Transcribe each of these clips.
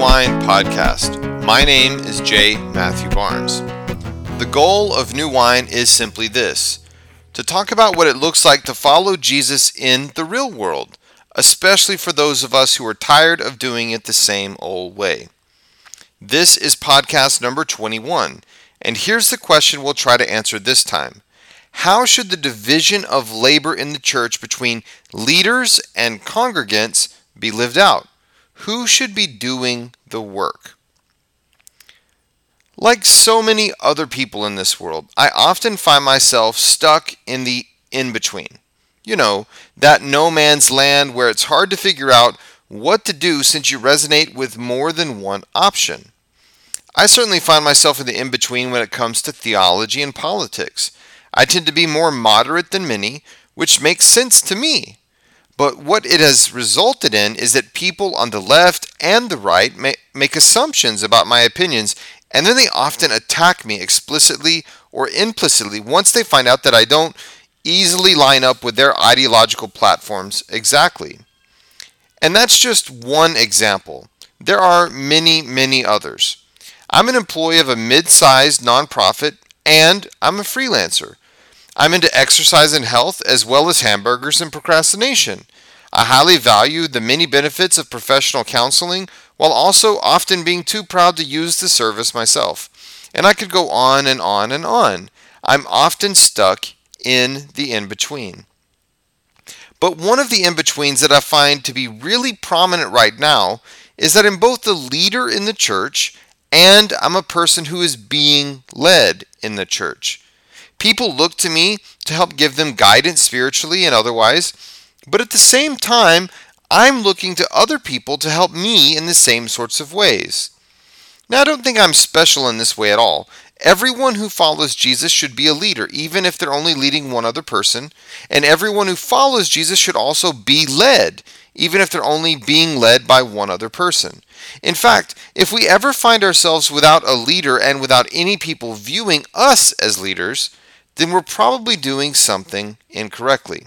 Wine podcast. My name is J. Matthew Barnes. The goal of New Wine is simply this to talk about what it looks like to follow Jesus in the real world, especially for those of us who are tired of doing it the same old way. This is podcast number 21, and here's the question we'll try to answer this time How should the division of labor in the church between leaders and congregants be lived out? Who should be doing the work? Like so many other people in this world, I often find myself stuck in the in between. You know, that no man's land where it's hard to figure out what to do since you resonate with more than one option. I certainly find myself in the in between when it comes to theology and politics. I tend to be more moderate than many, which makes sense to me. But what it has resulted in is that people on the left and the right make assumptions about my opinions, and then they often attack me explicitly or implicitly once they find out that I don't easily line up with their ideological platforms exactly. And that's just one example. There are many, many others. I'm an employee of a mid sized nonprofit and I'm a freelancer. I'm into exercise and health as well as hamburgers and procrastination. I highly value the many benefits of professional counseling while also often being too proud to use the service myself. And I could go on and on and on. I'm often stuck in the in between. But one of the in betweens that I find to be really prominent right now is that I'm both the leader in the church and I'm a person who is being led in the church. People look to me to help give them guidance spiritually and otherwise, but at the same time, I'm looking to other people to help me in the same sorts of ways. Now, I don't think I'm special in this way at all. Everyone who follows Jesus should be a leader, even if they're only leading one other person. And everyone who follows Jesus should also be led, even if they're only being led by one other person. In fact, if we ever find ourselves without a leader and without any people viewing us as leaders, then we're probably doing something incorrectly.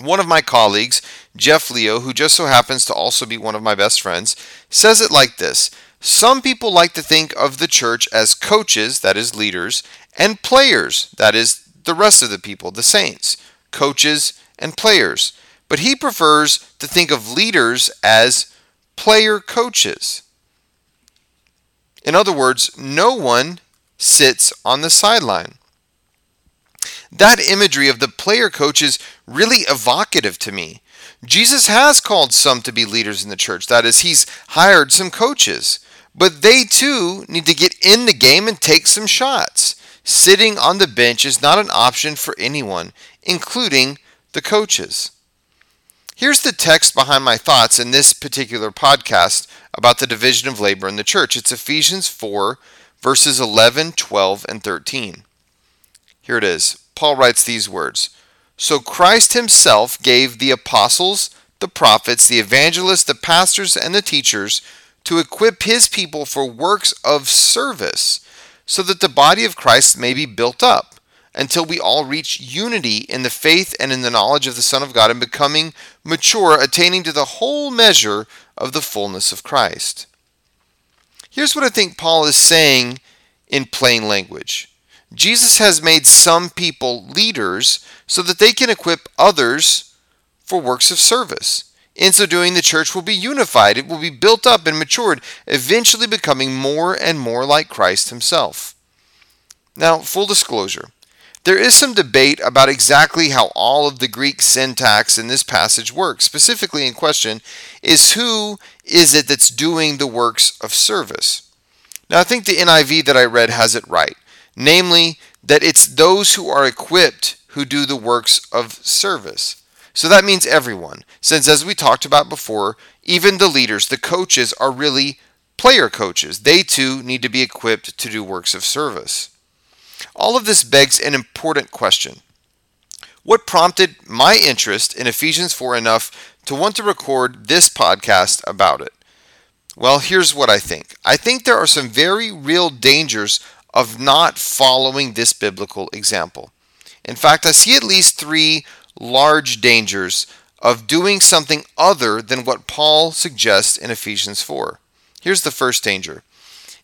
One of my colleagues, Jeff Leo, who just so happens to also be one of my best friends, says it like this Some people like to think of the church as coaches, that is, leaders, and players, that is, the rest of the people, the saints, coaches and players. But he prefers to think of leaders as player coaches. In other words, no one sits on the sideline. That imagery of the player coach is really evocative to me. Jesus has called some to be leaders in the church. That is, he's hired some coaches. But they too need to get in the game and take some shots. Sitting on the bench is not an option for anyone, including the coaches. Here's the text behind my thoughts in this particular podcast about the division of labor in the church. It's Ephesians 4, verses 11, 12, and 13. Here it is. Paul writes these words So Christ himself gave the apostles, the prophets, the evangelists, the pastors, and the teachers to equip his people for works of service, so that the body of Christ may be built up until we all reach unity in the faith and in the knowledge of the Son of God and becoming mature, attaining to the whole measure of the fullness of Christ. Here's what I think Paul is saying in plain language Jesus has made some people leaders so that they can equip others for works of service. In so doing, the church will be unified, it will be built up and matured, eventually becoming more and more like Christ himself. Now, full disclosure, there is some debate about exactly how all of the Greek syntax in this passage works. Specifically, in question is who is it that's doing the works of service? Now, I think the NIV that I read has it right namely, that it's those who are equipped who do the works of service. So that means everyone, since as we talked about before, even the leaders, the coaches, are really player coaches. They too need to be equipped to do works of service. All of this begs an important question. What prompted my interest in Ephesians 4 enough to want to record this podcast about it? Well, here's what I think. I think there are some very real dangers of not following this biblical example. In fact, I see at least three large dangers of doing something other than what Paul suggests in Ephesians 4. Here's the first danger.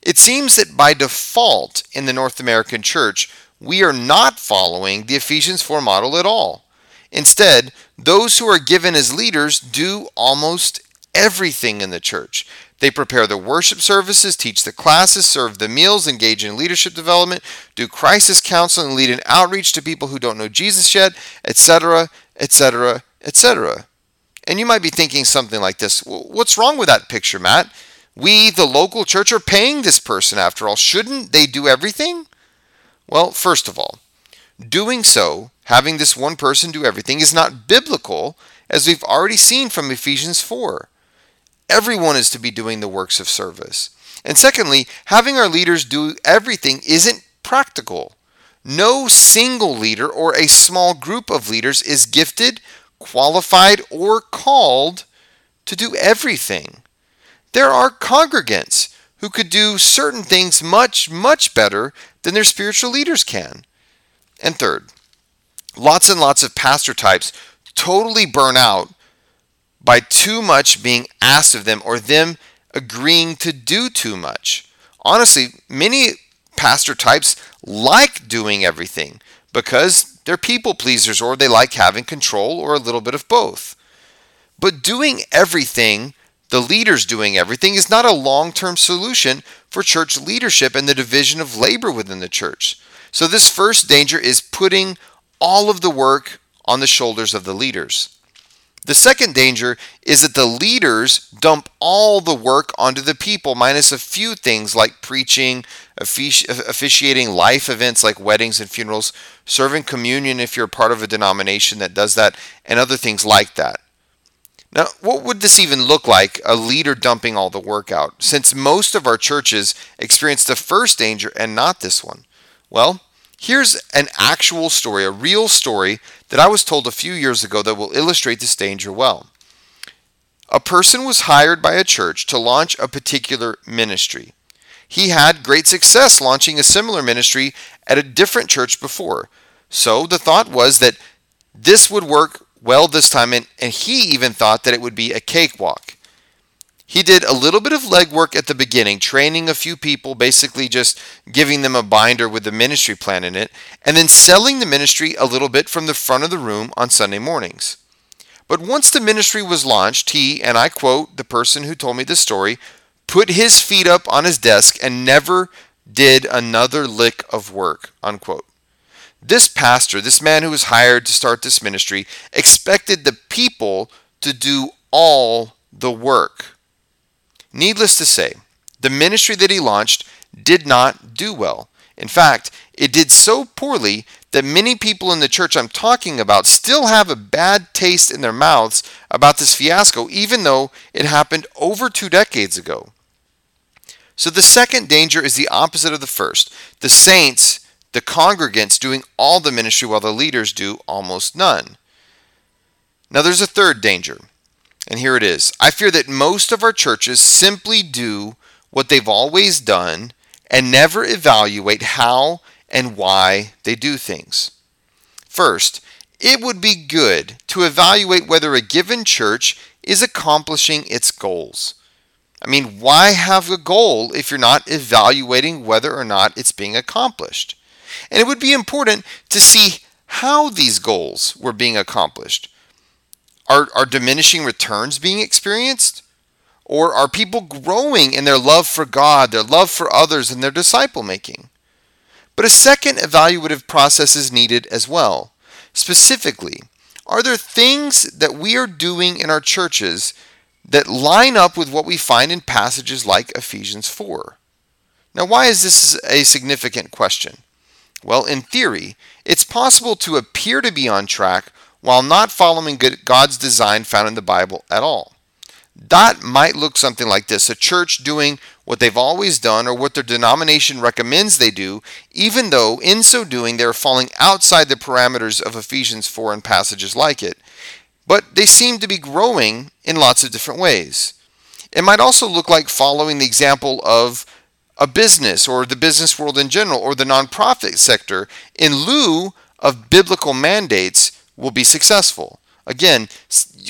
It seems that by default in the North American church, we are not following the Ephesians 4 model at all. Instead, those who are given as leaders do almost everything in the church. They prepare the worship services, teach the classes, serve the meals, engage in leadership development, do crisis counseling, lead an outreach to people who don't know Jesus yet, etc., etc., etc. And you might be thinking something like this What's wrong with that picture, Matt? We, the local church, are paying this person after all. Shouldn't they do everything? Well, first of all, doing so, having this one person do everything, is not biblical, as we've already seen from Ephesians 4. Everyone is to be doing the works of service. And secondly, having our leaders do everything isn't practical. No single leader or a small group of leaders is gifted, qualified, or called to do everything. There are congregants who could do certain things much, much better than their spiritual leaders can. And third, lots and lots of pastor types totally burn out by too much being asked of them or them agreeing to do too much. Honestly, many pastor types like doing everything because they're people pleasers or they like having control or a little bit of both. But doing everything, the leaders doing everything, is not a long term solution for church leadership and the division of labor within the church. So, this first danger is putting all of the work on the shoulders of the leaders. The second danger is that the leaders dump all the work onto the people, minus a few things like preaching, officiating life events like weddings and funerals, serving communion if you're part of a denomination that does that, and other things like that. Now, what would this even look like, a leader dumping all the work out, since most of our churches experience the first danger and not this one? Well, Here's an actual story, a real story that I was told a few years ago that will illustrate this danger well. A person was hired by a church to launch a particular ministry. He had great success launching a similar ministry at a different church before. So the thought was that this would work well this time, and, and he even thought that it would be a cakewalk. He did a little bit of legwork at the beginning, training a few people, basically just giving them a binder with the ministry plan in it, and then selling the ministry a little bit from the front of the room on Sunday mornings. But once the ministry was launched, he, and I quote the person who told me this story, put his feet up on his desk and never did another lick of work, unquote. This pastor, this man who was hired to start this ministry, expected the people to do all the work. Needless to say, the ministry that he launched did not do well. In fact, it did so poorly that many people in the church I'm talking about still have a bad taste in their mouths about this fiasco, even though it happened over two decades ago. So the second danger is the opposite of the first. The saints, the congregants, doing all the ministry while the leaders do almost none. Now there's a third danger. And here it is I fear that most of our churches simply do what they've always done and never evaluate how and why they do things. First, it would be good to evaluate whether a given church is accomplishing its goals. I mean, why have a goal if you're not evaluating whether or not it's being accomplished? And it would be important to see how these goals were being accomplished. Are, are diminishing returns being experienced? Or are people growing in their love for God, their love for others, and their disciple making? But a second evaluative process is needed as well. Specifically, are there things that we are doing in our churches that line up with what we find in passages like Ephesians 4? Now, why is this a significant question? Well, in theory, it's possible to appear to be on track while not following God's design found in the Bible at all. That might look something like this a church doing what they've always done or what their denomination recommends they do, even though in so doing they are falling outside the parameters of Ephesians 4 and passages like it. But they seem to be growing in lots of different ways. It might also look like following the example of a business or the business world in general or the nonprofit sector in lieu of biblical mandates will be successful. Again,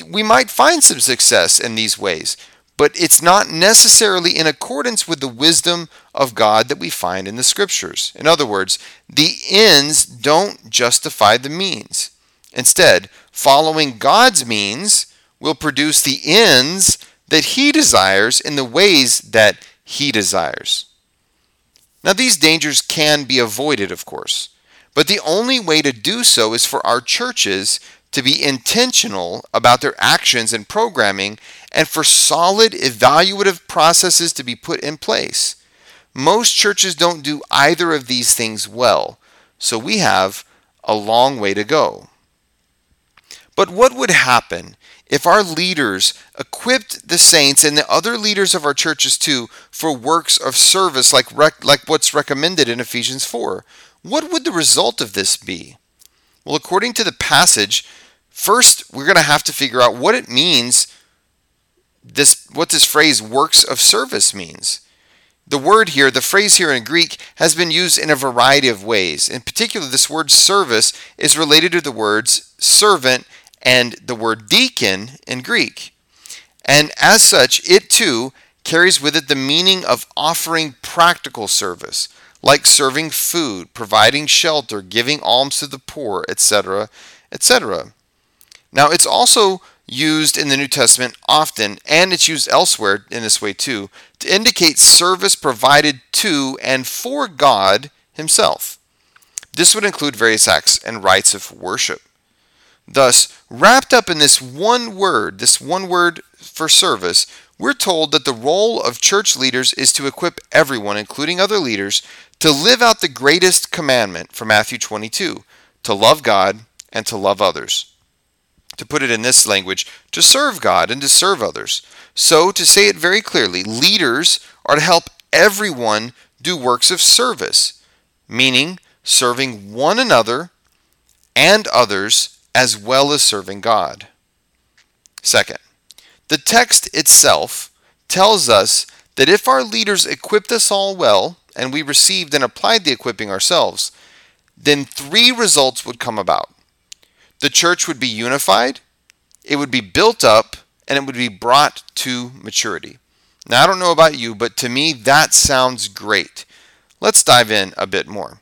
we might find some success in these ways, but it's not necessarily in accordance with the wisdom of God that we find in the scriptures. In other words, the ends don't justify the means. Instead, following God's means will produce the ends that He desires in the ways that He desires. Now, these dangers can be avoided, of course, but the only way to do so is for our churches to be intentional about their actions and programming and for solid evaluative processes to be put in place. Most churches don't do either of these things well, so we have a long way to go. But what would happen if our leaders equipped the saints and the other leaders of our churches too for works of service like, rec- like what's recommended in Ephesians 4? What would the result of this be? Well, according to the passage, first we're going to have to figure out what it means this what this phrase works of service means. The word here, the phrase here in Greek, has been used in a variety of ways. In particular, this word service is related to the words servant and the word deacon in Greek. And as such, it too carries with it the meaning of offering practical service, like serving food, providing shelter, giving alms to the poor, etc., etc. Now, it's also used in the New Testament often, and it's used elsewhere in this way too, to indicate service provided to and for God Himself. This would include various acts and rites of worship. Thus, wrapped up in this one word, this one word for service, we're told that the role of church leaders is to equip everyone, including other leaders, to live out the greatest commandment from Matthew 22 to love God and to love others to put it in this language, to serve God and to serve others. So, to say it very clearly, leaders are to help everyone do works of service, meaning serving one another and others as well as serving God. Second, the text itself tells us that if our leaders equipped us all well, and we received and applied the equipping ourselves, then three results would come about the church would be unified, it would be built up, and it would be brought to maturity. Now, I don't know about you, but to me, that sounds great. Let's dive in a bit more.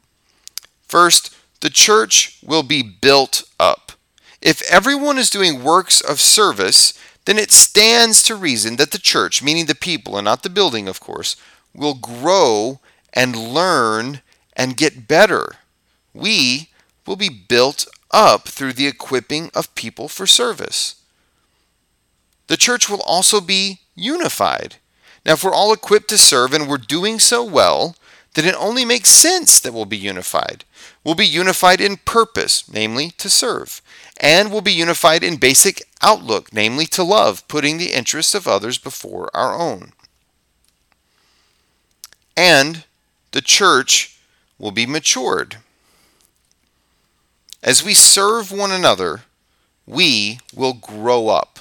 First, the church will be built up. If everyone is doing works of service, then it stands to reason that the church, meaning the people and not the building, of course, will grow and learn and get better. We will be built up through the equipping of people for service. The church will also be unified. Now, if we're all equipped to serve and we're doing so well, then it only makes sense that we'll be unified. We'll be unified in purpose, namely to serve, and we'll be unified in basic outlook, namely to love, putting the interests of others before our own. And the church will be matured. As we serve one another, we will grow up.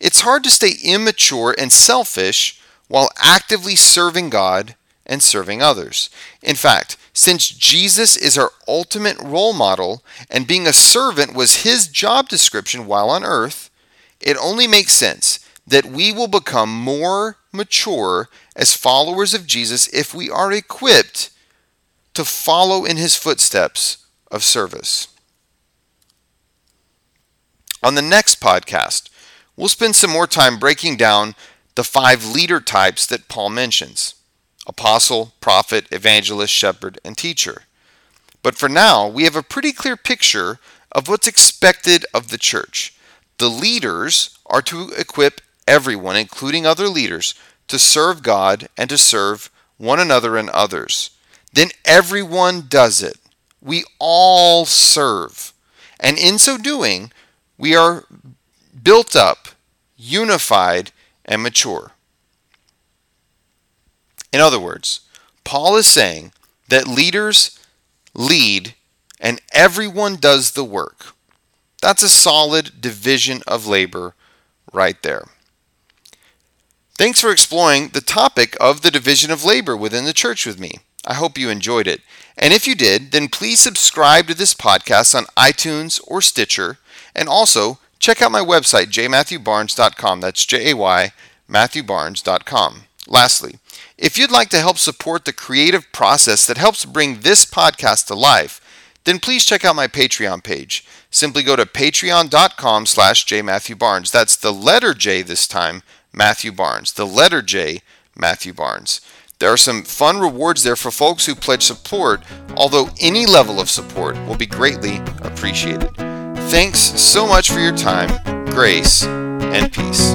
It's hard to stay immature and selfish while actively serving God and serving others. In fact, since Jesus is our ultimate role model and being a servant was his job description while on earth, it only makes sense that we will become more mature as followers of Jesus if we are equipped to follow in his footsteps of service. On the next podcast, we'll spend some more time breaking down the five leader types that Paul mentions apostle, prophet, evangelist, shepherd, and teacher. But for now, we have a pretty clear picture of what's expected of the church. The leaders are to equip everyone, including other leaders, to serve God and to serve one another and others. Then everyone does it. We all serve. And in so doing, we are built up, unified, and mature. In other words, Paul is saying that leaders lead and everyone does the work. That's a solid division of labor right there. Thanks for exploring the topic of the division of labor within the church with me. I hope you enjoyed it. And if you did, then please subscribe to this podcast on iTunes or Stitcher and also, check out my website, jaymatthewbarnes.com. That's J A Y, matthewbarnes.com. Lastly, if you'd like to help support the creative process that helps bring this podcast to life, then please check out my Patreon page. Simply go to patreon.com slash jmatthewbarnes. That's the letter J this time, Matthew Barnes. The letter J, Matthew Barnes. There are some fun rewards there for folks who pledge support, although any level of support will be greatly appreciated. Thanks so much for your time, grace, and peace.